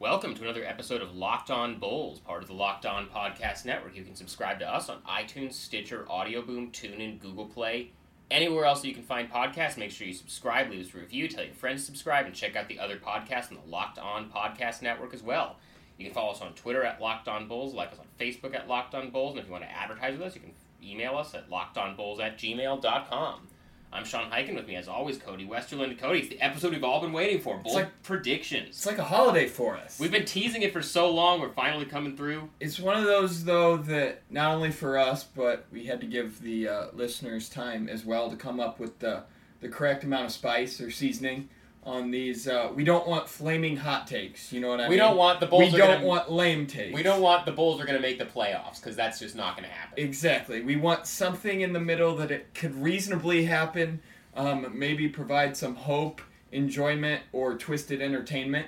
Welcome to another episode of Locked On Bulls, part of the Locked On Podcast Network. You can subscribe to us on iTunes, Stitcher, Audio Boom, TuneIn, Google Play, anywhere else you can find podcasts. Make sure you subscribe, leave us a review, tell your friends to subscribe, and check out the other podcasts on the Locked On Podcast Network as well. You can follow us on Twitter at Locked On Bulls, like us on Facebook at Locked On Bulls, and if you want to advertise with us, you can email us at lockedonbulls at gmail.com. I'm Sean Highkin with me, as always, Cody Westerlund. Cody, it's the episode we've all been waiting for. Bull like- predictions. It's like a holiday for us. We've been teasing it for so long, we're finally coming through. It's one of those though that not only for us, but we had to give the uh, listeners time as well to come up with the the correct amount of spice or seasoning on these. Uh, we don't want flaming hot takes. You know what I We mean? don't want the Bulls We are don't gonna- want lame takes. We don't want the Bulls are going to make the playoffs because that's just not going to happen. Exactly. We want something in the middle that it could reasonably happen. Um, maybe provide some hope, enjoyment, or twisted entertainment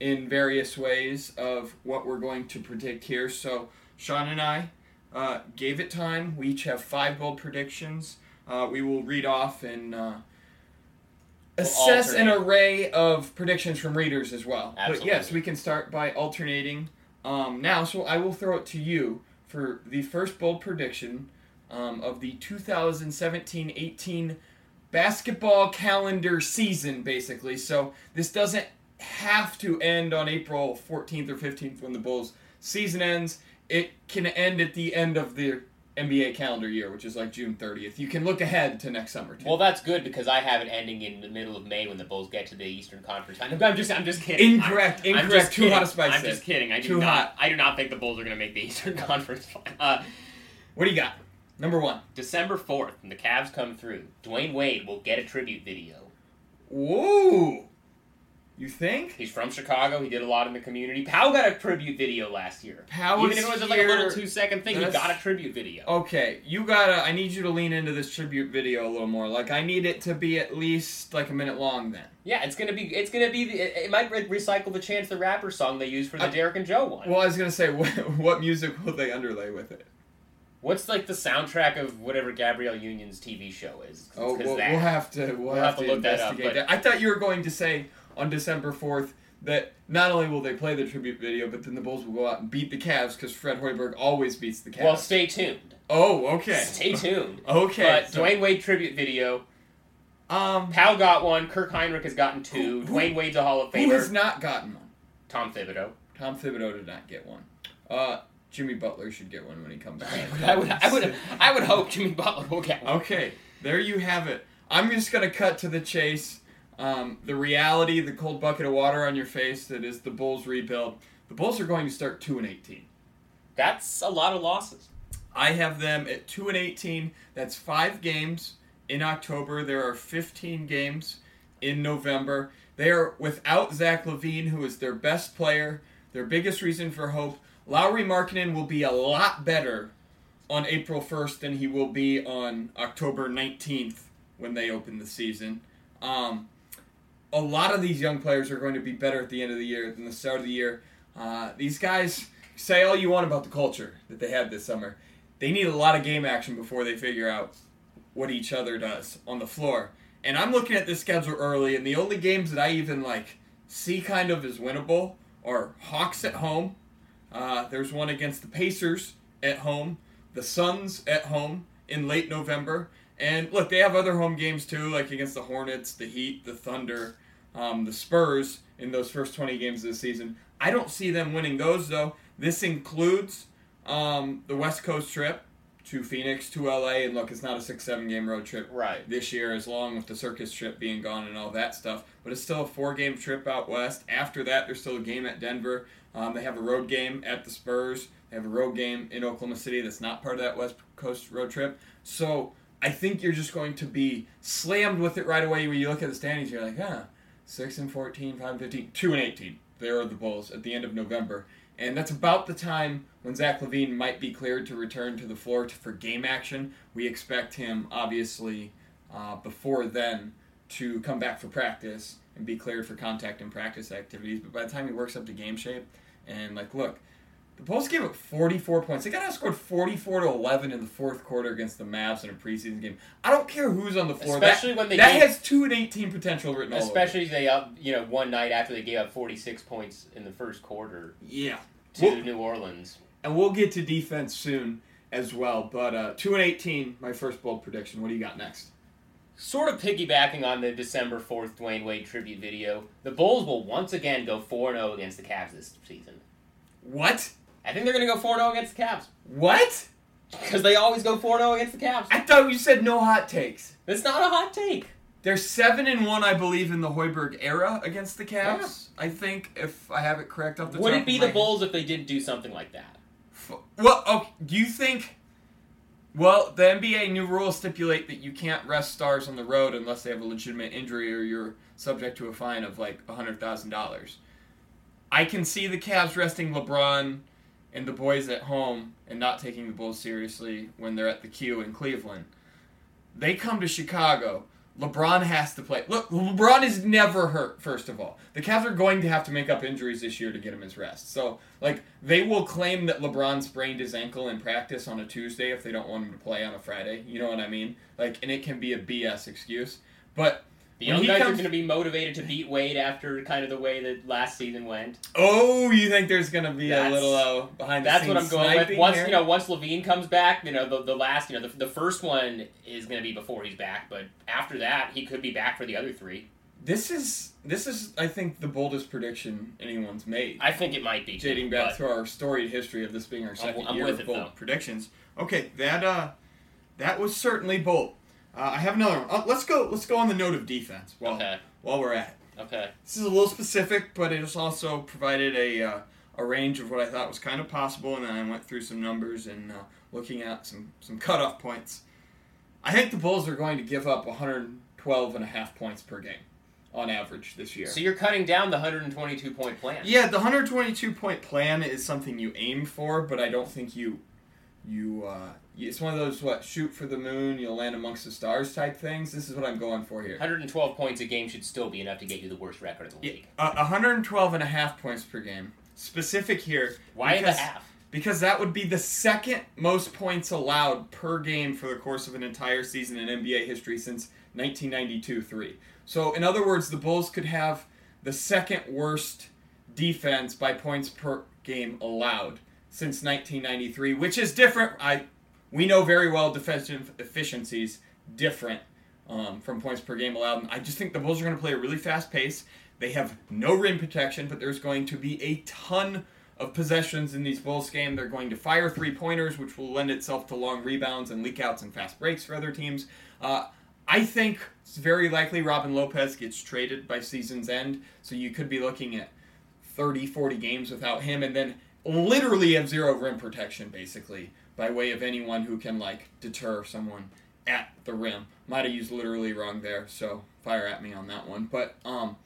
in various ways of what we're going to predict here. So Sean and I uh, gave it time. We each have five bold predictions. Uh, we will read off and assess an array of predictions from readers as well. But yes, we can start by alternating um, now. So I will throw it to you for the first bold prediction um, of the 2017-18 basketball calendar season, basically. So this doesn't have to end on April 14th or 15th when the Bulls season ends. It can end at the end of the NBA calendar year, which is like June 30th. You can look ahead to next summer too. Well, that's good because I have it ending in the middle of May when the Bulls get to the Eastern Conference. I'm I'm just, I'm just kidding. Incorrect, I'm, I'm incorrect. just Too hot a spice I'm there. just kidding. I do Too not. hot. I do not think the Bulls are going to make the Eastern Conference. Uh, what do you got? Number one. December fourth, when the Cavs come through, Dwyane Wade will get a tribute video. Whoa. You think? He's from Chicago. He did a lot in the community. Pau got a tribute video last year. Pau Even if it was like a little two second thing, he got a tribute video. Okay, you gotta. I need you to lean into this tribute video a little more. Like, I need it to be at least like a minute long. Then. Yeah, it's gonna be. It's gonna be. It, it might re- recycle the Chance the Rapper song they used for the I- Derrick and Jo one. Well, I was gonna say, what, what music will they underlay with it? What's like the soundtrack of whatever Gabrielle Union's TV show is? Oh, we'll, we'll have to. We'll, have, to, look that up, that. I thought you were going to say on December fourth that not only will they play the tribute video, but then the Bulls will go out and beat the Cavs because Fred Hoiberg always beats the Cavs. Well, stay tuned. oh, okay. Stay tuned. Okay. But so- Dwyane Wade tribute video. um, Pau got one. Kirk Hinrich has gotten two. Who- who- Dwyane Wade's a Hall of Famer. who has not gotten one? Tom Thibodeau. Tom Thibodeau did not get one. Uh, Jimmy Butler should get one when he comes back. I would, I would, I would hope Jimmy Butler will get one. Okay, there you have it. I'm just gonna cut to the chase. Um, the reality, the cold bucket of water on your face that is the Bulls rebuild. The Bulls are going to start two and eighteen. That's a lot of losses. I have them at two and eighteen. That's five games in October. There are fifteen games in November. They are without Zach LaVine, who is their best player, their biggest reason for hope. Lauri Markkanen will be a lot better on April 1st than he will be on October 19th when they open the season. Um, a lot of these young players are going to be better at the end of the year than the start of the year. Uh, these guys say all you want about the culture that they had this summer. They need a lot of game action before they figure out what each other does on the floor. And I'm looking at this schedule early, and the only games that I even like see kind of as winnable are Hawks at home. Uh, there's one against the Pacers at home, the Suns at home in late November, and look, they have other home games too, like against the Hornets, the Heat, the Thunder, um, the Spurs in those first 20 games of the season. I don't see them winning those though. This includes um, the West Coast trip to Phoenix, to LA, and look, it's not a six, seven game road trip Right. this year, as long with the circus trip being gone and all that stuff. But it's still a four game trip out west. After that, there's still a game at Denver. Um, they have a road game at the Spurs. They have a road game in Oklahoma City that's not part of that West Coast road trip. So I think you're just going to be slammed with it right away when you look at the standings. You're like, huh, 6 and 14, 5 and 15, 2 and 18. there are the Bulls at the end of November, and that's about the time when Zach LaVine might be cleared to return to the floor for game action. We expect him, obviously, uh, before then to come back for practice and be cleared for contact and practice activities. But by the time he works up to game shape, and like, look, the Bulls gave up 44 points. They got outscored 44 to 11 in the fourth quarter against the Mavs in a preseason game. I don't care who's on the floor. Especially that, when they that gave- has two and 18 potential written all over. it. Especially they up, you know, one night after they gave up 46 points in the first quarter Yeah. to Well, New Orleans. and we'll get to defense soon as well. But uh, two and 18, my first bold prediction. What do you got next? Sort of piggybacking on the December 4th Dwyane Wade tribute video, the Bulls will once again go 4 0 against the Cavs this season. What? I think they're going to go 4 0 against the Cavs. What? Because they always go 4 0 against the Cavs. I thought you said no hot takes. It's not a hot take. They're seven and one, I believe, in the Hoiberg era against the Cavs. I think, if I have it correct off the Would it be the Bulls if they didn't do something like that? Well, okay, do you think? Well, the NBA new rules stipulate that you can't rest stars on the road unless they have a legitimate injury or you're subject to a fine of like hundred thousand dollars. I can see the Cavs resting LeBron and the boys at home and not taking the Bulls seriously when they're at the Q in Cleveland. They come to Chicago. LeBron has to play. Look, LeBron is never hurt, first of all. The Cavs are going to have to make up injuries this year to get him his rest. So, like, they will claim that LeBron sprained his ankle in practice on a Tuesday if they don't want him to play on a Friday. You know what I mean? Like, and it can be a BS excuse. But The young guys are going to be motivated to beat Wade after kind of the way that last season went. oh, you think there's going to be a little uh, behind the That's what I'm going with. Once here? you know, once LaVine comes back, you know, the, the last, you know, the, the first one is going to be before he's back, but after that, he could be back for the other three. This is this is I think the boldest prediction anyone's made. I think it might be too, dating back through our storied history of this being our 2nd I'm year with of bold though. predictions. Okay, that uh, that was certainly bold. Uh, I have another one. Uh, let's go. Let's go on the note of defense. While Okay. while we're at it. Okay. This is a little specific, but it has also provided a uh, a range of what I thought was kind of possible, and then I went through some numbers and uh, looking at some some cutoff points. I think the Bulls are going to give up 112 and a half points per game on average this year. So you're cutting down the 122 point plan. Yeah, the 122 point plan is something you aim for, but I don't think you you uh it's one of those what shoot for the moon, you'll land amongst the stars type things. This is what I'm going for here. 112 points a game should still be enough to get you the worst record in the league. uh, 112 and a half points per game. Specific here. Why because, the half? Because that would be the second most points allowed per game for the course of an entire season in NBA history since 1992-3. So, in other words, the Bulls could have the second worst defense by points per game allowed since 1993, which is different. I we know very well defensive efficiencies different um, from points per game allowed. I just think the Bulls are going to play a really fast pace. They have no rim protection, but there's going to be a ton of possessions in these Bulls game. They're going to fire three pointers, which will lend itself to long rebounds and leak outs and fast breaks for other teams. Uh, I think it's very likely Robin Lopez gets traded by season's end, so you could be looking at 30, 40 games without him, and then literally have zero rim protection, basically, by way of anyone who can, like, deter someone at the rim. Might have used literally wrong there, so fire at me on that one. But, um,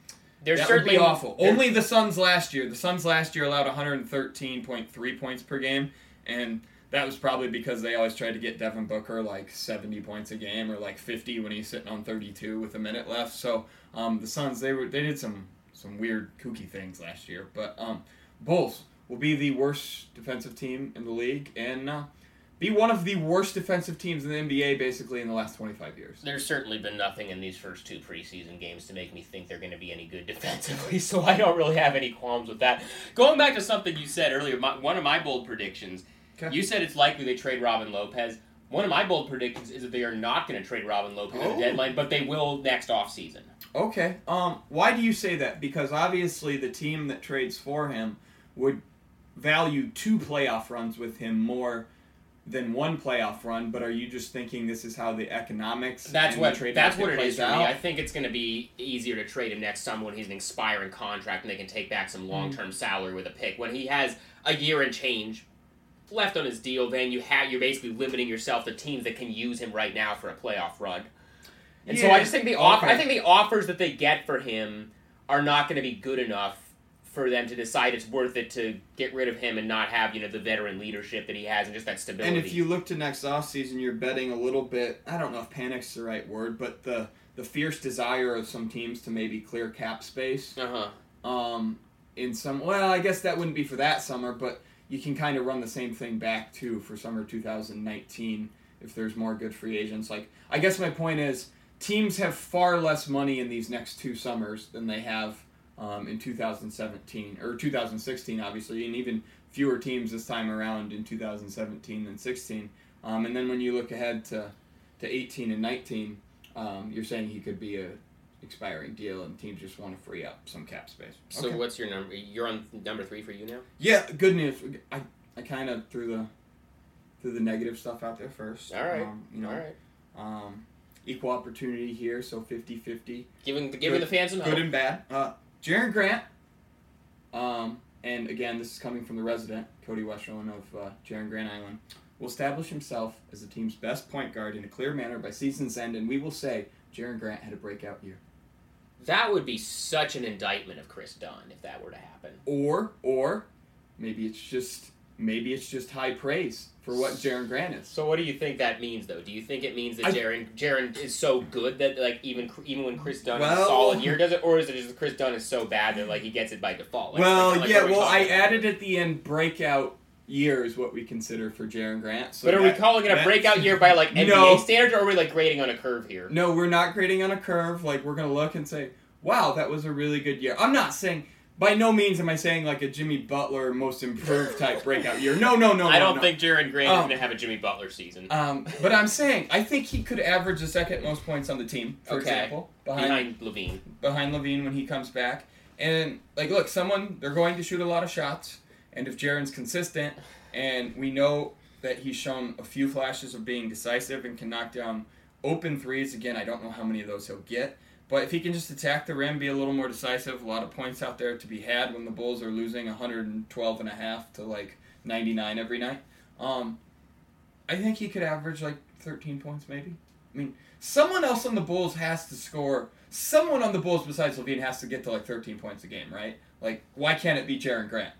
There's that certainly would be awful. Only the Suns last year. The Suns last year allowed 113.3 points per game, and that was probably because they always tried to get Devin Booker like 70 points a game or like 50 when he's sitting on 32 with a minute left. So um, the Suns they were they did some some weird kooky things last year, but um, Bulls will be the worst defensive team in the league and uh, be one of the worst defensive teams in the NBA basically in the last 25 years. There's certainly been nothing in these first two preseason games to make me think they're going to be any good defensively, so I don't really have any qualms with that. Going back to something you said earlier, my, one of my bold predictions, Okay. you said it's likely they trade Robin Lopez. One of my bold predictions is that they are not going to trade Robin Lopez at Oh. the deadline, but they will next offseason. Okay. Um, why do you say that? Because obviously the team that trades for him would value two playoff runs with him more than one playoff run. But are you just thinking this is how the economics? That's what trade that's what it is for me. I think it's going to be easier to trade him next summer when he's an expiring contract and they can take back some hmm. long term salary with a pick. When he has a year and change left on his deal, then you have you're basically limiting yourself to teams that can use him right now for a playoff run. And so I just think the offer I think the offers that they get for him are not going to be good enough for them to decide it's worth it to get rid of him and not have you know the veteran leadership that he has and just that stability. And if you look to next offseason, you're betting a little bit. I don't know if panic's the right word, but the the fierce desire of some teams to maybe clear cap space. uh huh. Um, in some, well, I guess that wouldn't be for that summer, but you can kind of run the same thing back too for summer 2019 if there's more good free agents. Like, I guess my point is, teams have far less money in these next two summers than they have um, in 2017 or 2016, obviously, and even fewer teams this time around in 2017 than 16. Um, and then when you look ahead to to 18 and 19, um, you're saying he could be a expiring deal, and teams just want to free up some cap space. So Okay. what's your number? You're on number three for you now. Yeah, good news. I, I kind of threw the threw the negative stuff out there first. All right. Um, you know, All right. um, equal opportunity here, so 50-50. Giving giving the fans some hope. Good and bad. Uh, Jerian Grant. Um, and again, this is coming from the resident, Cody Westerlund of uh, Jerian Grant Island. Will establish himself as the team's best point guard in a clear manner by season's end, and we will say Jerian Grant had a breakout year. That would be such an indictment of Kris Dunn if that were to happen. Or, or maybe it's just maybe it's just high praise for what Jerian Grant is. So what do you think that means, though? Do you think it means that I- Jerian Jerian is so good that like even even when Kris Dunn is Well- a solid year does it, or is it just Kris Dunn is so bad that like he gets it by default? Like, well, like, yeah. we Well, I about? added at the end breakout year is what we consider for Jerian Grant. So But are we calling it a breakout year by like NBA No. standards, or are we like grading on a curve here? No, we're not grading on a curve. Like we're gonna look and say, "Wow, that was a really good year." I'm not saying. By no means am I saying like a Jimmy Butler most improved type breakout year. No, no, no. I no, don't no. think Jerian Grant is Um, going to have a Jimmy Butler season. Um, but I'm saying I think he could average the second most points on the team, for Okay. example, behind behind LaVine. behind LaVine when he comes back. And like, look, someone they're going to shoot a lot of shots, and if Jerian's consistent, and we know that he's shown a few flashes of being decisive and can knock down open threes. Again, I don't know how many of those he'll get, but if he can just attack the rim, be a little more decisive, a lot of points out there to be had when the Bulls are losing 112 and a half to like 99 every night. Um, I think he could average like 13 points, maybe. I mean, someone else on the Bulls has to score. Someone on the Bulls besides LaVine has to get to like 13 points a game, right? Like, why can't it be Jerian Grant?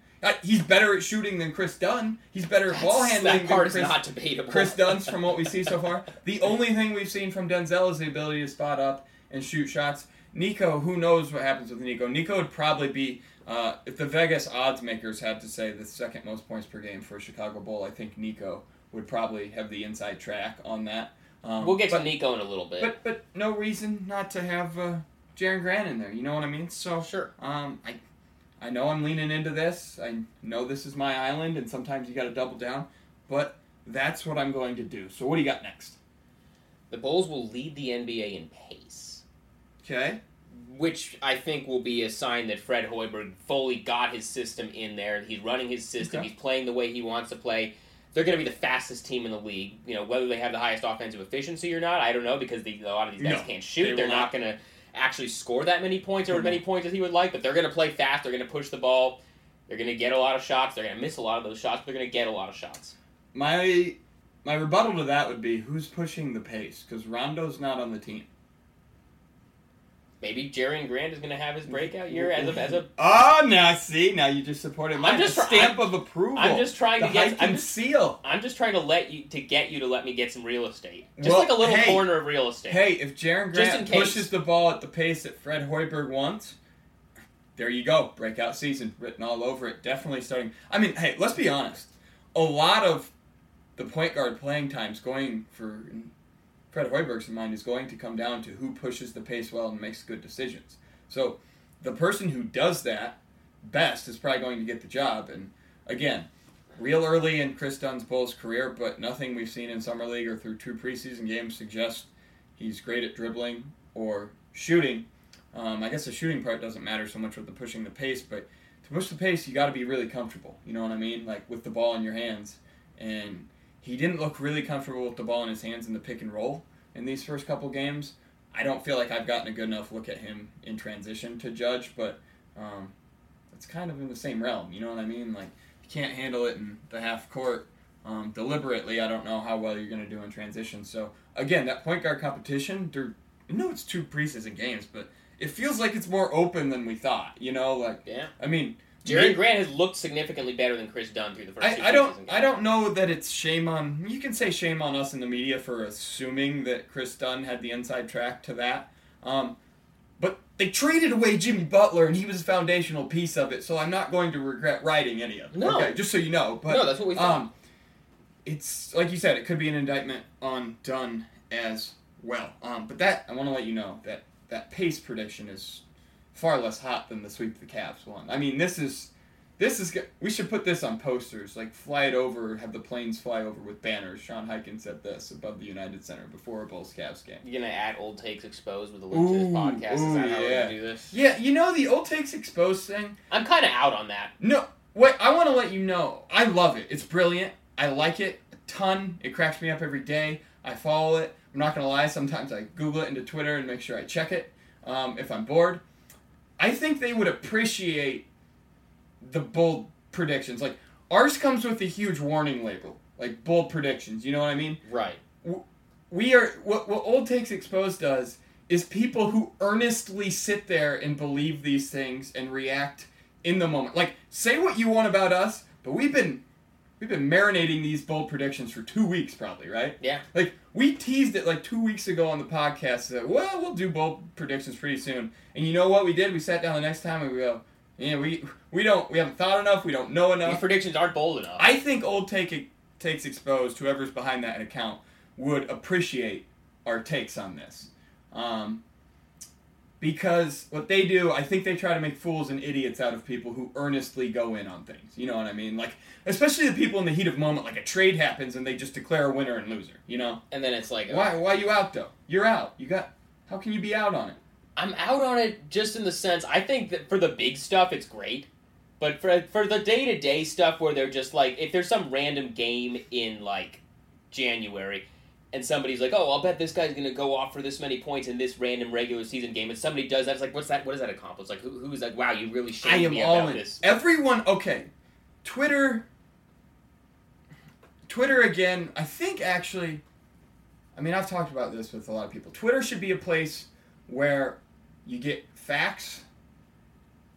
He's better at shooting than Kris Dunn. He's better at ball handling that part than is Kris, not debatable. Kris Dunn's from what we see so far. The only thing we've seen from Denzel is the ability to spot up and shoot shots. Nico, who knows what happens with Nico? Nico would probably be, uh, if the Vegas odds makers had to say the second most points per game for a Chicago Bull, I think Nico would probably have the inside track on that. Um, We'll get but, to Nico in a little bit. but but no reason not to have uh, Jerian Grant in there. You know what I mean? So sure. um, I I know I'm leaning into this. I know this is my island, and sometimes you got to double down. But that's what I'm going to do. So what do you got next? The Bulls will lead the NBA in pace, Okay. which I think will be a sign that Fred Hoiberg fully got his system in there. He's running his system. Okay. He's playing the way he wants to play. They're going to be the fastest team in the league. You know whether they have the highest offensive efficiency or not, I don't know because the, a lot of these guys No, can't shoot. will They're not not. going to actually score that many points or They as many points as he would like. But they're going to play fast. They're going to push the ball. They're going to get a lot of shots. They're going to miss a lot of those shots. But they're going to get a lot of shots. My my rebuttal to that would be who's pushing the pace because Rondo's not on the team. Maybe Jerry Grant is going to have his breakout year as a as a Oh, now see, now you just supported my I'm just stamp of approval. I'm just trying the to get. I'm just, seal. I'm just trying to let you to get you to let me get some real estate, just Well, like a little hey. corner of real estate. Hey, if Jerian Grant pushes the ball at the pace that Fred Hoiberg wants, there you go. Breakout season written all over it. Definitely starting. I mean, hey, let's be honest. A lot of the point guard playing times going for Fred Hoiberg's mind is going to come down to who pushes the pace well and makes good decisions. So the person who does that best is probably going to get the job. And again, real early in Kris Dunn's Bulls career, but nothing we've seen in summer league or through two preseason games suggests he's great at dribbling or shooting. Um, I guess the shooting part doesn't matter so much with the pushing the pace, but to push the pace, you got to be really comfortable. You know what I mean? Like with the ball in your hands. And he didn't look really comfortable with the ball in his hands in the pick and roll in these first couple games. I don't feel like I've gotten a good enough look at him in transition to judge, but um, it's kind of in the same realm. You know what I mean? Like you can't handle it in the half court um, deliberately. I don't know how well you're going to do in transition. So again, that point guard competition. There, I know it's two preseason games, but it feels like it's more open than we thought. You know, like Yeah. I mean, Jared Grant has looked significantly better than Kris Dunn through the first. I, I don't I don't know that it's shame on you can say shame on us in the media for assuming that Kris Dunn had the inside track to that. Um, but they traded away Jimmy Butler and he was a foundational piece of it, so I'm not going to regret writing any of it. No. Okay, just so you know. But No, that's what we thought. um it's like you said, it could be an indictment on Dunn as well. Um, but that I want to let you know that that pace prediction is far less hot than the sweep the Cavs one. I mean, this is this is we should put this on posters, like fly it over, have the planes fly over with banners. Sean Highkin said this above the United Center before a Bulls Cavs game. You're gonna add old takes exposed with a link to this Ooh, podcast. Is that how we're yeah. gonna do this? Yeah, you know the old takes exposed thing. I'm kind of out on that. No, wait. I want to let you know. I love it. It's brilliant. I like it a ton. It cracks me up every day. I follow it. I'm not gonna lie. Sometimes I Google it into Twitter and make sure I check it um, if I'm bored. I think they would appreciate the bold predictions. Like ours comes with a huge warning label, like bold predictions. You know what I mean? Right. we are what what old takes exposed does is people who earnestly sit there and believe these things and react in the moment like say what you want about us but we've been we've been marinating these bold predictions for two weeks probably right Yeah. like we teased it like two weeks ago on the podcast that well we'll do bold predictions pretty soon and you know what we did we sat down the next time and we go yeah we we don't we haven't thought enough we don't know enough These predictions aren't bold enough. I think Old Take Takes Exposed, whoever's behind that account, would appreciate our takes on this. Um, because what they do, I think they try to make fools and idiots out of people who earnestly go in on things. You know what I mean? Like, especially the people in the heat of moment, like a trade happens and they just declare a winner and loser. You know? and then it's like, Why? Uh, why you out though? You're out. You got. How can you be out on it? I'm out on it just in the sense I think that for the big stuff it's great, but for for the day to day stuff where they're just like if there's some random game in like January and somebody's like, oh, I'll bet this guy's gonna go off for this many points in this random regular season game, and somebody does that, it's like, what's that? What does that accomplish? Like, who, who's like, wow, you really I am me all about in. this. Everyone, okay. Twitter. Twitter again. I think actually. I mean, I've talked about this with a lot of people. Twitter should be a place where you get facts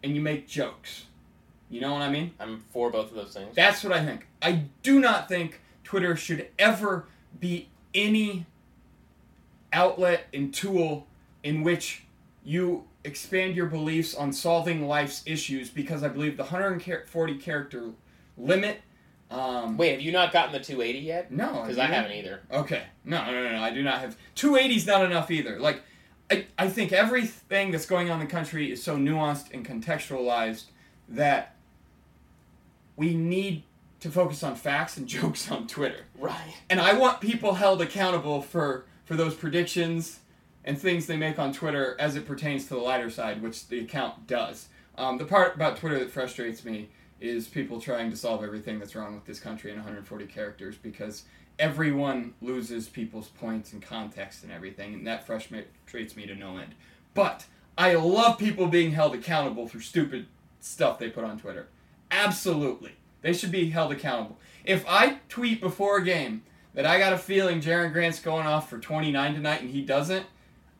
and you make jokes. You know what I mean? I'm for both of those things. That's what I think. I do not think Twitter should ever be any outlet and tool in which you expand your beliefs on solving life's issues because I believe the 140 character limit. Um, Wait, have you not gotten the 280 yet? no, Because you I haven't either. Okay. No, no, no, no. I do not have 280's not enough either. Like I, I think everything that's going on in the country is so nuanced and contextualized that we need to focus on facts and jokes on Twitter. Right. And I want people held accountable for for those predictions and things they make on Twitter as it pertains to the lighter side, which the account does. Um, the part about Twitter that frustrates me is people trying to solve everything that's wrong with this country in 140 characters because everyone loses people's points and context and everything, and that frustrates me to no end. But I love people being held accountable for stupid stuff they put on Twitter. Absolutely. They should be held accountable. If I tweet before a game that I got a feeling Jerian Grant's going off for 29 tonight and he doesn't,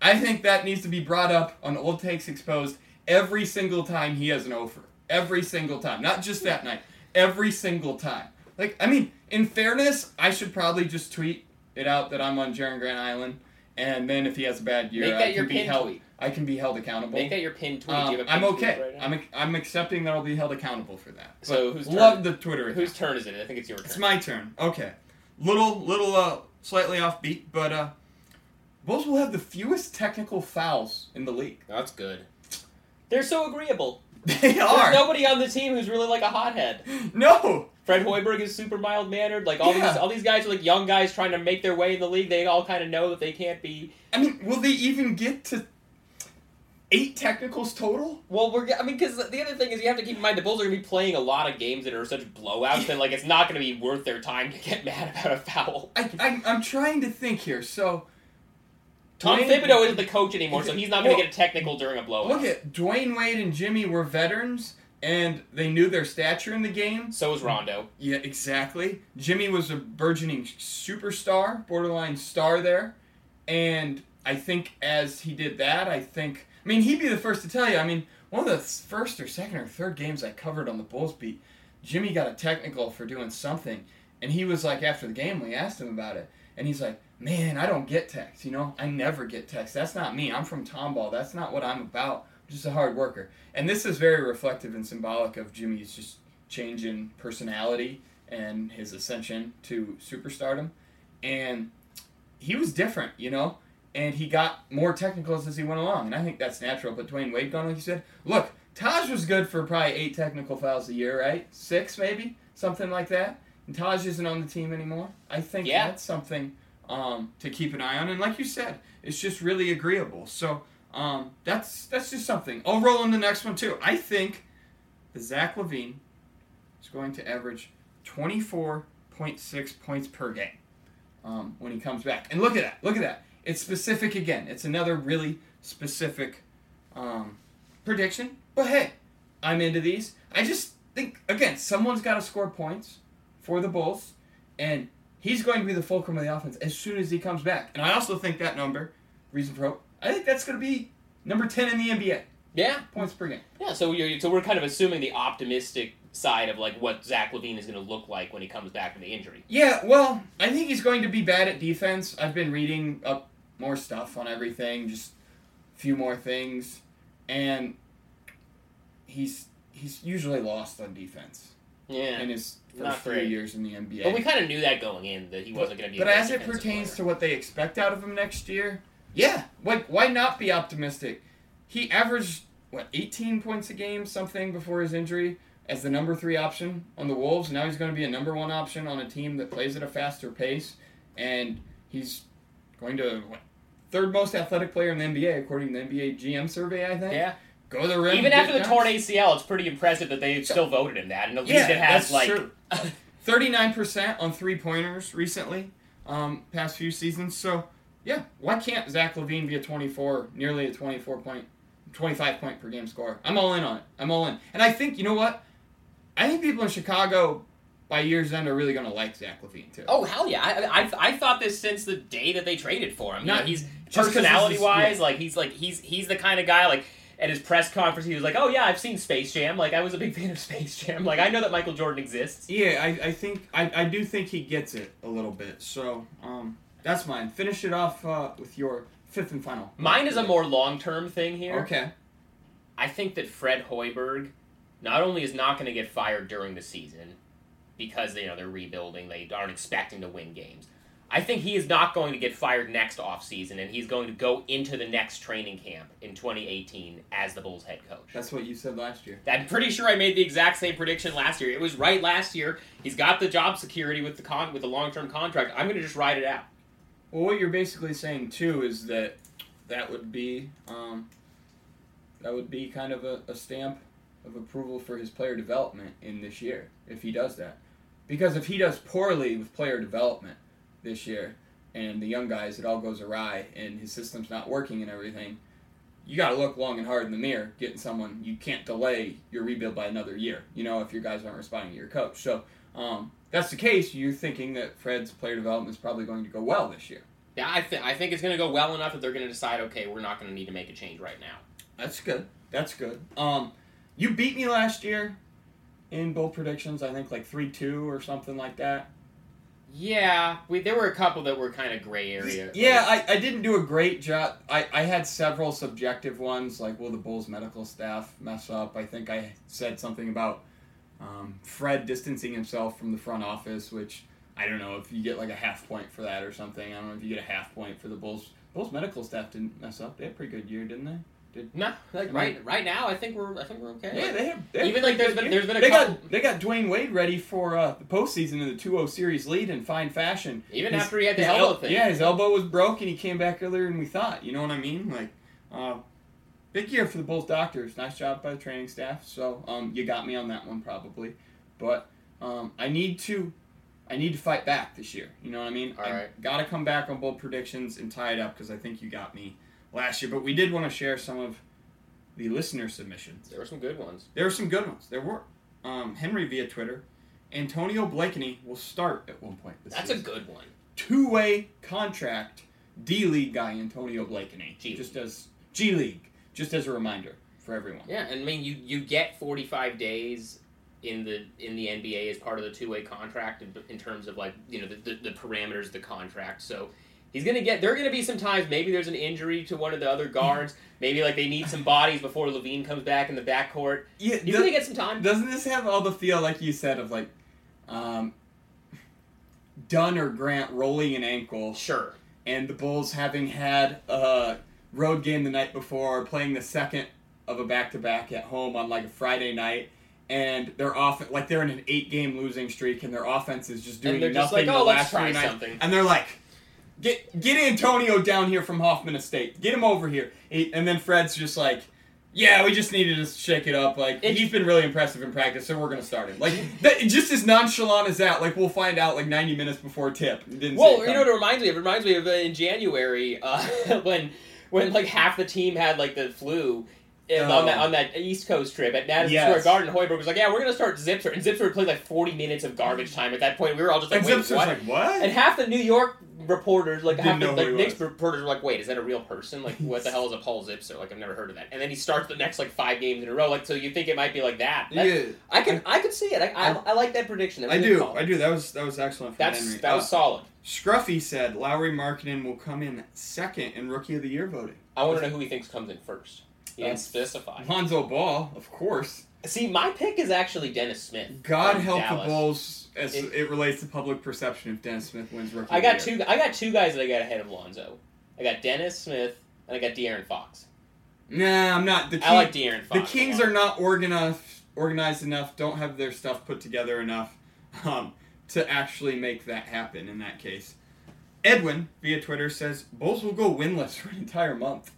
I think that needs to be brought up on Old Takes Exposed every single time he has an offer. Every single time. Not just that night. Every single time. Like, I mean, in fairness, I should probably just tweet it out that I'm on Jerian Grant Island, and then if he has a bad year, Make I that can your be pin held. tweet. I can be held accountable. Make that your pinned tweet. Um, you I'm okay. right? I'm I'm accepting that I'll be held accountable for that. So But whose love the Twitter. account. Whose turn is it? I think it's your turn. It's my turn. Okay. Little little uh slightly offbeat, but uh Bulls will have the fewest technical fouls in the league. That's good. They're so agreeable. They are. There's nobody on the team who's really like a hothead. No. Fred Hoiberg is super mild mannered. Like all Yeah. these all these guys are like young guys trying to make their way in the league. They all kind of know that they can't be. I mean, will they even get to eight technicals total? Well, we're I mean because the other thing is you have to keep in mind the Bulls are gonna be playing a lot of games that are such blowouts that like it's not gonna be worth their time to get mad about a foul. I, I I'm trying to think here. So Tom Dwyane- Thibodeau isn't the coach anymore, so he's not gonna Well, get a technical during a blowout. Look at Dwyane Wade and Jimmy were veterans and they knew their stature in the game. So was Rondo. Yeah, exactly. Jimmy was a burgeoning superstar, borderline star there. And I think as he did that, I think I mean, he'd be the first to tell you. I mean, one of the first or second or third games I covered on the Bulls beat, Jimmy got a technical for doing something, and he was like, after the game, we asked him about it, and he's like, "Man, I don't get text. You know, I never get text. That's not me. I'm from Tomball. That's not what I'm about. I'm just a hard worker." And this is very reflective and symbolic of Jimmy's just change in personality and his ascension to superstardom, and he was different, you know and he got more technicals as he went along, and I think that's natural. But Dwyane Wade gone, like you said, look, Taj was good for probably eight technical fouls a year, right? Six, maybe something like that. And Taj isn't on the team anymore. I think Yeah. that's something um, to keep an eye on. And like you said, it's just really agreeable. So um, that's that's just something. I'll roll in the next one too. I think that Zach LaVine is going to average twenty four point six points per game um, when he comes back. And look at that! Look at that! It's specific again. It's another really specific um, prediction. But hey, I'm into these. I just think again, someone's got to score points for the Bulls, and he's going to be the fulcrum of the offense as soon as he comes back. And I also think that number, reason for hope, I think that's going to be number ten in the NBA Yeah, points per game. yeah. So you're, so we're kind of assuming the optimistic side of like what Zach LaVine is going to look like when he comes back from the injury. Yeah, well, I think he's going to be bad at defense. I've been reading up more stuff on everything, just a few more things, and he's he's usually lost on defense Yeah, in his first few great. years in the NBA. but we kind of knew that going in that he wasn't going to be. But as it pertains player. to what they expect out of him next year, yeah, like why not be optimistic? He averaged what 18 points a game, something before his injury, as the number three option on the Wolves. Now he's going to be a number one option on a team that plays at a faster pace, and he's going to what, third most athletic player in the NBA according to the NBA GM survey. I think. yeah, Go to the rim. even after the torn ACL, it's pretty impressive that they still voted him that, and at least Yeah, it has like. Thirty-nine percent on three pointers recently, um, past few seasons. So yeah, why can't Zach LaVine be a twenty-four, nearly a twenty-four point, twenty-five point per game scorer? I'm all in on it. I'm all in, and I think you know what? I think people in Chicago by year's end are really going to like Zach LaVine too. Oh hell yeah! I, I I thought this since the day that they traded for him. You know, he's just 'cause this personality is- wise, yeah. like he's like he's he's the kind of guy like at his press conference he was like, oh yeah, I've seen Space Jam. Like I was a big fan of Space Jam. Like I know that Michael Jordan exists. Yeah, I, I think I, I do think he gets it a little bit. So um, that's mine. Finish it off uh, with your fifth and final. Mine is a more long term thing here. okay. I think that Fred Hoiberg not only is not going to get fired during the season because you know they're rebuilding, they aren't expecting to win games. I think he is not going to get fired next offseason, and he's going to go into the next training camp in 2018 as the Bulls head coach. That's what you said last year. I'm pretty sure I made the exact same prediction last year. It was right last year. He's got the job security with the con with the long term contract. I'm going to just ride it out. Well, what you're basically saying too is that that would be um, that would be kind of a, a stamp of approval for his player development in this year if he does that. Because if he does poorly with player development this year and the young guys it all goes awry and his system's not working and everything, you got to look long and hard in the mirror getting someone you can't delay your rebuild by another year. You know if your guys aren't responding to your coach. So um, that's the case. You're thinking that Fred's player development is probably going to go well this year. Yeah, I, th- I think it's going to go well enough that they're going to decide, okay, we're not going to need to make a change right now. That's good. That's good. Um, you beat me last year in bold predictions. I think like three two or something like that. Yeah, we, there were a couple that were kind of gray area. Yeah, I, I didn't do a great job. I, I had several subjective ones, like will the Bulls medical staff mess up? I think I said something about um, Fred distancing himself from the front office, which I don't know if you get like a half point for that or something. I don't know if you get a half point for the Bulls. Bulls medical staff didn't mess up. They had a pretty good year, didn't they? No, like I right right now, I think we're I think we're okay. Yeah, they have. They have Even, like, there's pretty been- there's been a they couple- got they got Dwyane Wade ready for uh, the postseason in the 2-0 series lead in fine fashion. Even His- after he had the elbow el- thing. Yeah, his elbow was broken. he came back earlier than we thought. You know what I mean? Like, uh, big year for the Bulls doctors. Nice job by the training staff. So um, you got me on that one probably, but um, I need to. I need to fight back this year. You know what I mean? All I right. got to come back on bold predictions and tie it up because I think you got me last year. But we did want to share some of the listener submissions. There were some good ones. There were some good ones. There were. Um, Henry via Twitter. Antonio Blakeney will start at one point this That's a good one. two-way contract D League guy Antonio Blakeney. G Just as G League. just as a reminder for everyone. Yeah, and I mean you you get 45 days in the in the NBA as part of the two way contract in, in terms of like you know the, the, the parameters of the contract. So he's gonna get. There are gonna be some times maybe there's an injury to one of the other guards. maybe like they need some bodies before LaVine comes back in the backcourt. Yeah, He's gonna get some time. Doesn't this have all the feel like you said of like um, Dunn or Grant rolling an ankle, Sure. and the Bulls having had a road game the night before, playing the second of a back to back at home on like a Friday night, and they're off like they're in an eight game losing streak, and their offense is just doing And they're just nothing like, the "Oh, let's last try three nights." something. and they're like. Get get Antonio down here from Hoffman Estate. Get him over here. He- And then Fred's just like, yeah, we just needed to shake it up. Like It's- he's been really impressive in practice, so we're gonna start him. Like that, just as nonchalant as that. Like we'll find out like 90 minutes before tip. Didn't Well, you know what it reminds me of? It reminds me of in January uh, when when like half the team had like the flu. Oh. On that on that East Coast trip at Madison Yes. Square Garden, Hoiberg was like, "Yeah, we're gonna start Zipser," and Zipser played like forty minutes of garbage time. At that point, we were all just like, and "Wait, Zipser's what?" like, what? And half the New York reporters, like Didn't half the like, Knicks reporters, were like, "Wait, is that a real person? Like, what the hell is a Paul Zipser? Like, I've never heard of that." And then he starts the next like five games in a row. Like, so you think it might be like that? That- yeah, I can I could see it. I I, I like that prediction. That I do. I do. That was that was excellent. That's Henry. that was Uh, solid. Scruffy said Lauri Markkanen will come in second in Rookie of the Year voting. I want to know who he thinks comes in first. He didn't Uh, specify. Lonzo Ball, of course. See, my pick is actually Dennis Smith. God help Dallas. the Bulls as It- it, relates to public perception if Dennis Smith wins Rookie. I got Year. two. I got two guys that I got ahead of Lonzo. I got Dennis Smith and I got De'Aaron Fox. Nah, I'm not. The King, I like De'Aaron Fox. the Kings are not organized organized enough. Don't have their stuff put together enough um, to actually make that happen. In that case, Edwin via Twitter says Bulls will go winless for an entire month.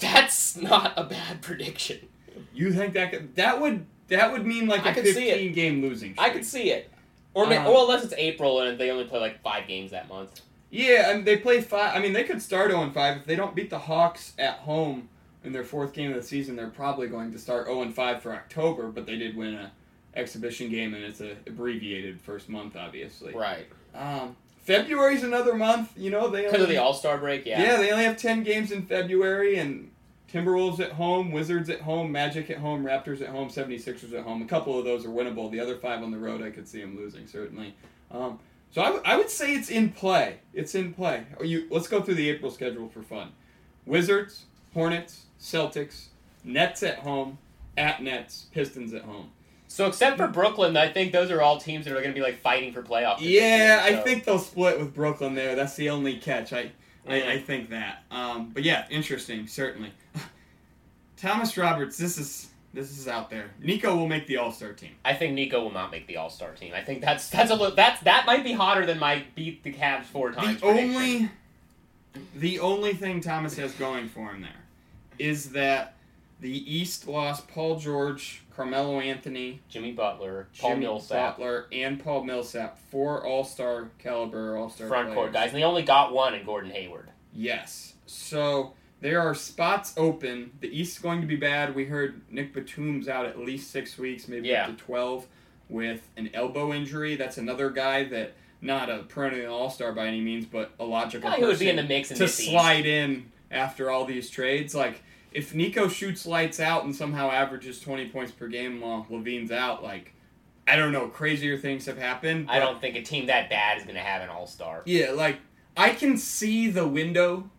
That's not a bad prediction. You think that could, that would that would mean like I a could see it. 15 game losing? I streak. could see it. Or, ma- Um, or unless it's April and they only play like five games that month. Yeah, and they play five. I mean, they could start 0 5 if they don't beat the Hawks at home in their fourth game of the season. They're probably going to start 0 5 for October, but they did win a exhibition game, and it's a abbreviated first month, obviously. Right. Um, February's another month. You know they Because of the All Star break, yeah. yeah they only have ten games in February, and Timberwolves at home, Wizards at home, Magic at home, Raptors at home, 76ers at home. A couple of those are winnable. The other five on the road, I could see them losing certainly. Um, so I, w- I would say it's in play. It's in play. Or you let's go through the April schedule for fun. Wizards, Hornets, Celtics, Nets at home, at Nets, Pistons at home. So except for Brooklyn, I think those are all teams that are going to be like fighting for playoff. Yeah, I so- think they'll split with Brooklyn there. That's the only catch. I. I, I think that. Um, but yeah, interesting, certainly. Thomas Roberts, this is this is out there. Nico will make the All Star team. I think Nico will not make the All Star team. I think that's that's a little that's that might be hotter than my beat the Cavs four times. The prediction. only the only thing Thomas has going for him there is that the East lost Paul George, Carmelo Anthony, Jimmy Butler, Paul Jimmy Millsap, Butler, and Paul Millsap, four All Star caliber All Star front court guys, and they only got one in Gordon Hayward. Yes. So there are spots open. The East's going to be bad. We heard Nick Batum's out at least six weeks, maybe Yeah. up to twelve, with an elbow injury. That's another guy that not a perennial All Star by any means, but a logical Guy who would be in person the mix in to this East. slide in after all these trades. Like if Nico shoots lights out and somehow averages twenty points per game while LaVine's out, like I don't know, crazier things have happened. I don't think a team that bad is going to have an All Star. Yeah, like I can see the window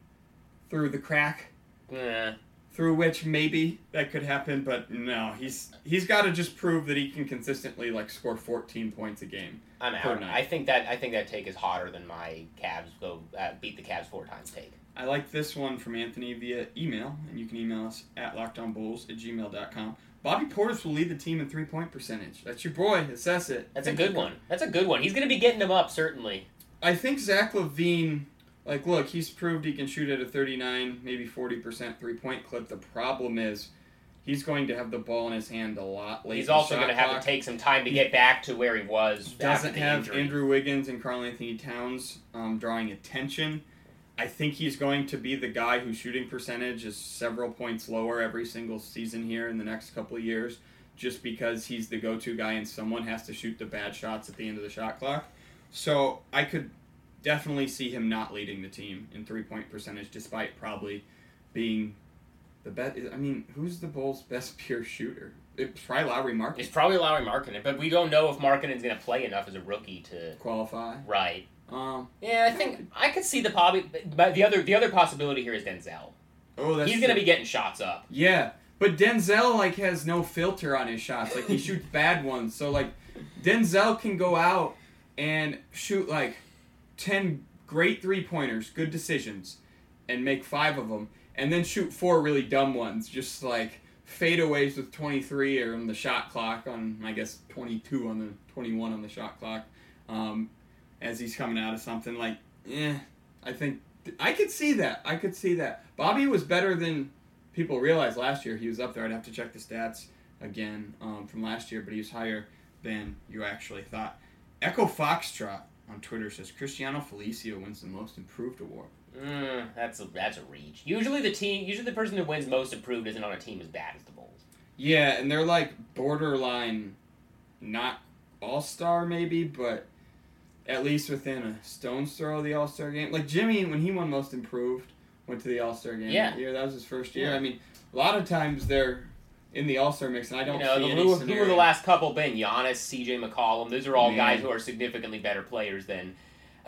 through the crack Eh. Through which maybe that could happen, but no, he's he's got to just prove that he can consistently like score 14 points a game. I'm out. night. I think that I think that take is hotter than my Cavs go uh, beat the Cavs four times take. I like this one from Anthony via email, and you can email us at lockedonbulls at gmail.com. Bobby Portis will lead the team in three point percentage. That's your boy. Assess it. That's a good one. That's a good one. He's going to be getting them up certainly. I think Zach LaVine, like, look, he's proved he can shoot at a 39, maybe 40% three point clip. The problem is he's going to have the ball in his hand a lot late. He's also going to have clock. to take some time to get back to where he was doesn't have injury. Andrew Wiggins and Karl-Anthony Towns um, drawing attention. I think he's going to be the guy whose shooting percentage is several points lower every single season here in the next couple of years, just because he's the go-to guy and someone has to shoot the bad shots at the end of the shot clock. So I could definitely see him not leading the team in three-point percentage, despite probably being the bet. I mean, who's the Bulls' best pure shooter? It's probably Lauri Mark It's probably Lauri Markkanen, but we don't know if Markkanen's going to play enough as a rookie to. qualify. Right. Um. Yeah, I think I could see the probably, but the other the other possibility here is Denzel. Oh, that's He's going to be getting shots up. Yeah, but Denzel like has no filter on his shots. Like he shoots bad ones. So like Denzel can go out and shoot like ten great three pointers, good decisions, and make five of them, and then shoot four really dumb ones, just like fadeaways with twenty three or on the shot clock on I guess twenty two on the twenty one on the shot clock, um, as he's coming out of something like yeah. I think I could see that. I could see that. Bobby was better than people realized last year. He was up there. I'd have to check the stats again um, from last year, but he was higher than you actually thought. Echo Foxtrot on Twitter says Cristiano Felicio wins the Most Improved award. Mm, that's a that's a reach. Usually the team, usually the person who wins most improved isn't on a team as bad as the Bulls. Yeah, and they're like borderline, not all star maybe, but at least within a stone's throw of the All Star game. Like Jimmy, when he won Most Improved, went to the All Star game Yeah. that year. That was his first year. Yeah. I mean, a lot of times they're in the All Star mix, and I don't You know, the, who, who were the last couple been? Giannis, C.J. McCollum. Those are all Man. guys who are significantly better players than.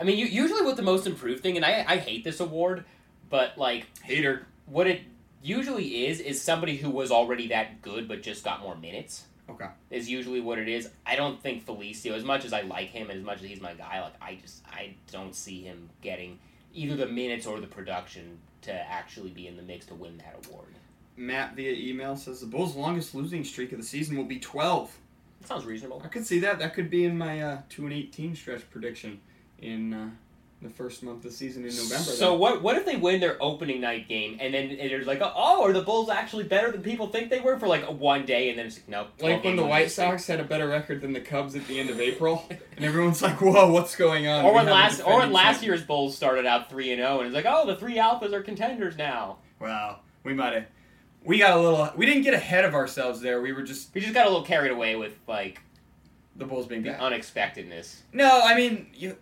I mean, you, usually with the most improved thing, and I I hate this award, but like hater. what it usually is is somebody who was already that good but just got more minutes. Okay. Is usually what it is. I don't think Felicio, as much as I like him and as much as he's my guy, like I just I don't see him getting either the minutes or the production to actually be in the mix to win that award. Matt via email says the Bulls' longest losing streak of the season will be 12. That sounds reasonable. I could see that. That could be in my uh, 2 and 18 stretch prediction in uh, the first month of the season in November. So what? What if they win their opening night game and then there's like, oh, are the Bulls actually better than people think they were for like one day, and then it's like, no. like when the White Sox had a better record than the Cubs at the end of April, and everyone's like, "Whoa, what's going on?" Or We when last, or when last year's Bulls started out three and zero, and it's like, oh, the three alphas are contenders now. Wow, we might have. We got a little. We didn't get ahead of ourselves there. We were just We just got a little carried away with like the Bulls being the bad. unexpectedness. No, I mean, you,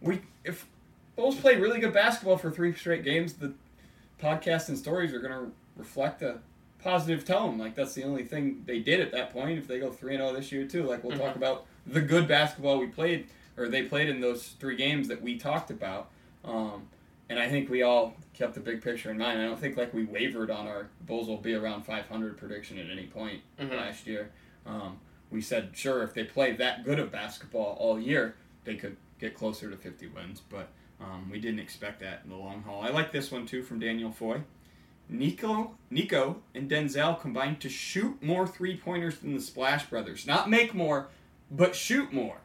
we if Bulls play really good basketball for three straight games, the podcast and stories are going to reflect a positive tone. Like that's the only thing they did at that point. If they go three and zero this year too, like we'll talk Mhm. about the good basketball we played or they played in those three games that we talked about. Um, and I think we all kept the big picture in mind. I don't think like we wavered on our Bulls will be around 500 prediction at any point Mhm. last year. Um, we said sure if they play that good of basketball all year, they could get closer to 50 wins, but um, we didn't expect that in the long haul. I like this one too from Daniel Foy. Nico, Nico, and Denzel combined to shoot more three pointers than the Splash Brothers. Not make more, but shoot more.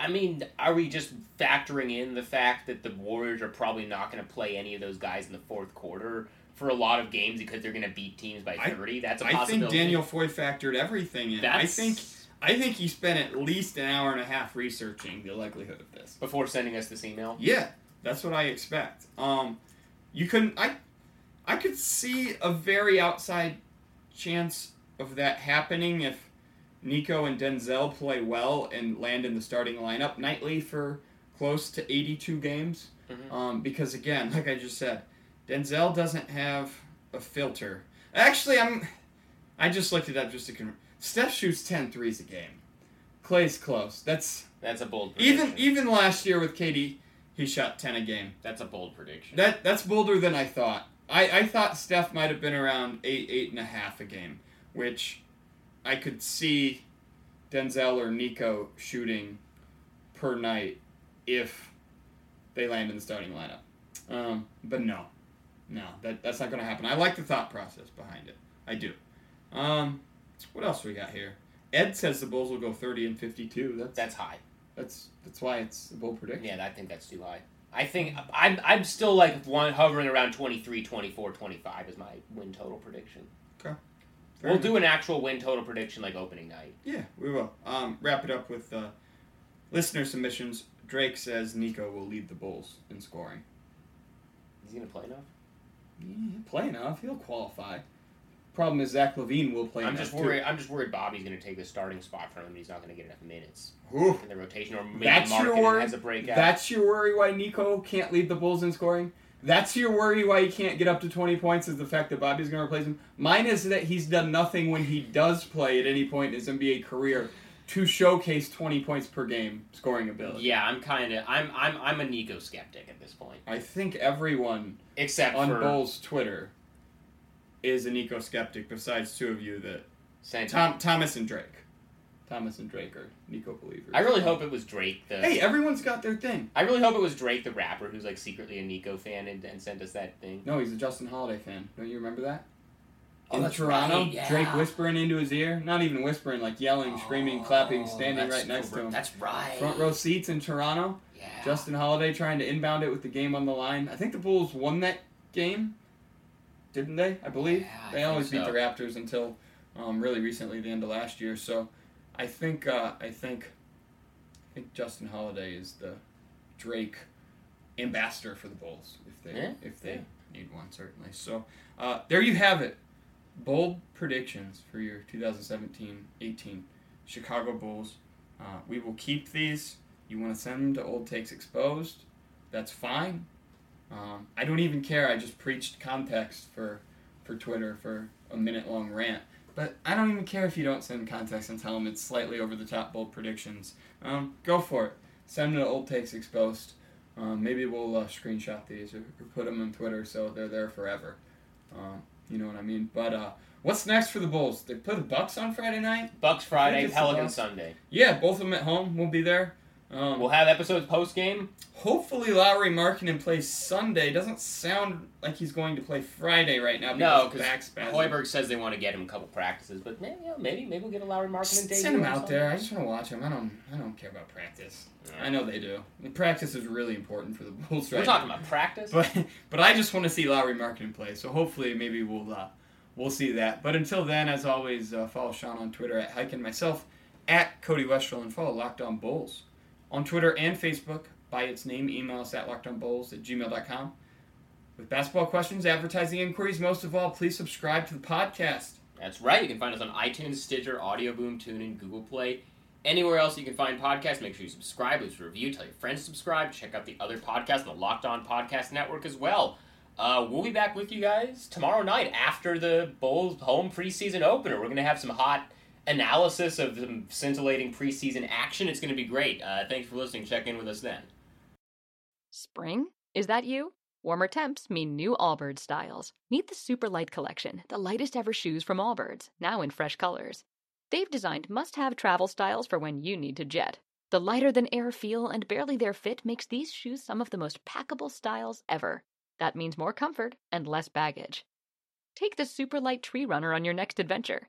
I mean, are we just factoring in the fact that the Warriors are probably not going to play any of those guys in the fourth quarter for a lot of games because they're going to beat teams by I- thirty? That's a I possibility. I think Daniel Foy factored everything in. I think I think he spent at least an hour and a half researching the likelihood of this. before sending us this email. Yeah, that's what I expect. Um, you couldn't. I, I could see a very outside chance of that happening if Nico and Denzel play well and land in the starting lineup nightly for close to 82 games. Mhm. Um, because again, like I just said, Denzel doesn't have a filter. Actually, I'm. I just looked it up just to confirm. Steph shoots 10 threes a game. Clay's close. That's That's a bold prediction. even even last year with KD, he shot 10 a game. That's a bold prediction. That that's bolder than I thought. I, I thought Steph might have been around eight eight and a half a game, which I could see Denzel or Nico shooting per night if they land in the starting lineup. Um, but no, no, that that's not going to happen. I like the thought process behind it. I do. Um, what else we got here? Ed says the Bulls will go thirty and fifty two. That's That's high. that's that's why it's a bold prediction. Yeah, I think that's too high. I think I'm, I'm still like one hovering around 23, 24, 25 is my win total prediction. We'll do an actual win total prediction like opening night. Yeah, we will. Um, wrap it up with uh, listener submissions. Drake says Nico will lead the Bulls in scoring. Is he gonna play enough? Yeah, he'll play enough. He'll qualify. Problem is Zach LaVine will play I'm enough just worried. I'm just worried Bobby's gonna take the starting spot from him. and He's not gonna get enough minutes too. Ooh, in the rotation, or maybe That's your Markkanen worry? has a breakout. that's your worry why Nico can't lead the Bulls in scoring? That's your worry why he can't get up to 20 points is the fact that Bobby's going to replace him. Mine is that he's done nothing when he does play at any point in his NBA career to showcase 20 points per game scoring ability. Yeah, I'm kind of I'm I'm I'm a Nico skeptic at this point. I think everyone Except on for Bulls Twitter is an Nico skeptic besides two of you that San- Tom Thomas and Drake. Thomas and Drake are Nico believers. I really hope it was Drake the Hey, everyone's got their thing. I really hope it was Drake the rapper who's like secretly a Nico fan and, and sent us that thing. No, he's a Justin Holiday fan. Don't you remember that? Oh, in Toronto, right, yeah. Drake whispering into his ear. Not even whispering, like yelling, screaming, clapping, standing Oh, right next to him. That's right. Front row seats in Toronto. Yeah. Justin Holiday trying to inbound it with the game on the line. I think the Bulls won that game, didn't they? I believe Yeah, I they always beat the Raptors until um, really recently, the end of last year. So I think uh, I think I think Justin Holiday is the Drake ambassador for the Bulls if they Yeah, if they yeah. need one certainly. So uh, there you have it. Bold predictions for your 2017-18 Chicago Bulls. Uh, we will keep these. You want to send them to Old Takes Exposed? That's fine. Um, I don't even care. I just preached context for for Twitter for a minute long rant. But I don't even care if you don't send context and tell them it's slightly over the top bold predictions. Um, go for it. Send them to Old Takes Exposed. Um, maybe we'll uh, screenshot these or, or put them on Twitter so they're there forever. Um, you know what I mean? But uh, what's next for the Bulls? They play the Bucks on Friday night. Bucks Friday, it's the Pelican Bucks. Sunday. Yeah, both of them at home. We'll be there. Um, We'll have episodes post game. hopefully Lauri Markkanen plays Sunday. Doesn't sound like he's going to play Friday right now. No, because because back spasm. Hoiberg says they want to get him a couple practices, but maybe yeah, maybe maybe we'll get a Lauri Markkanen debut. send him out there. I just want to watch him. I don't. I don't care about practice. Yeah. I know they do. Practice is really important for the Bulls right We're talking now. about practice. But but I just want to see Lauri Markkanen play. So hopefully maybe we'll uh, we'll see that. But until then, as always, uh, follow Sean on Twitter at Highkin and myself at Cody Westerlund and follow Locked On Bulls on Twitter and Facebook by its name. Email us at lockedonbulls at gmail.com. With basketball questions, advertising inquiries, most of all, please subscribe to the podcast. That's right. You can find us on iTunes, Stitcher, Audio Boom, TuneIn, Google Play, anywhere else you can find podcasts. Make sure you subscribe, leave a review, tell your friends to subscribe. Check out the other podcasts the Locked On Podcast Network as well. Uh, we'll be back with you guys tomorrow night after the Bulls home preseason opener. We're going to have some hot analysis of some scintillating preseason action. It's going to be great. Uh, thanks for listening. Check in with us then. Spring? Is that you? Warmer temps mean new Allbirds styles. Meet the Super Light Collection, the lightest ever shoes from Allbirds, now in fresh colors. They've designed must have travel styles for when you need to jet. The lighter than air feel and barely there fit makes these shoes some of the most packable styles ever. That means more comfort and less baggage. Take the Super Light Tree Runner on your next adventure.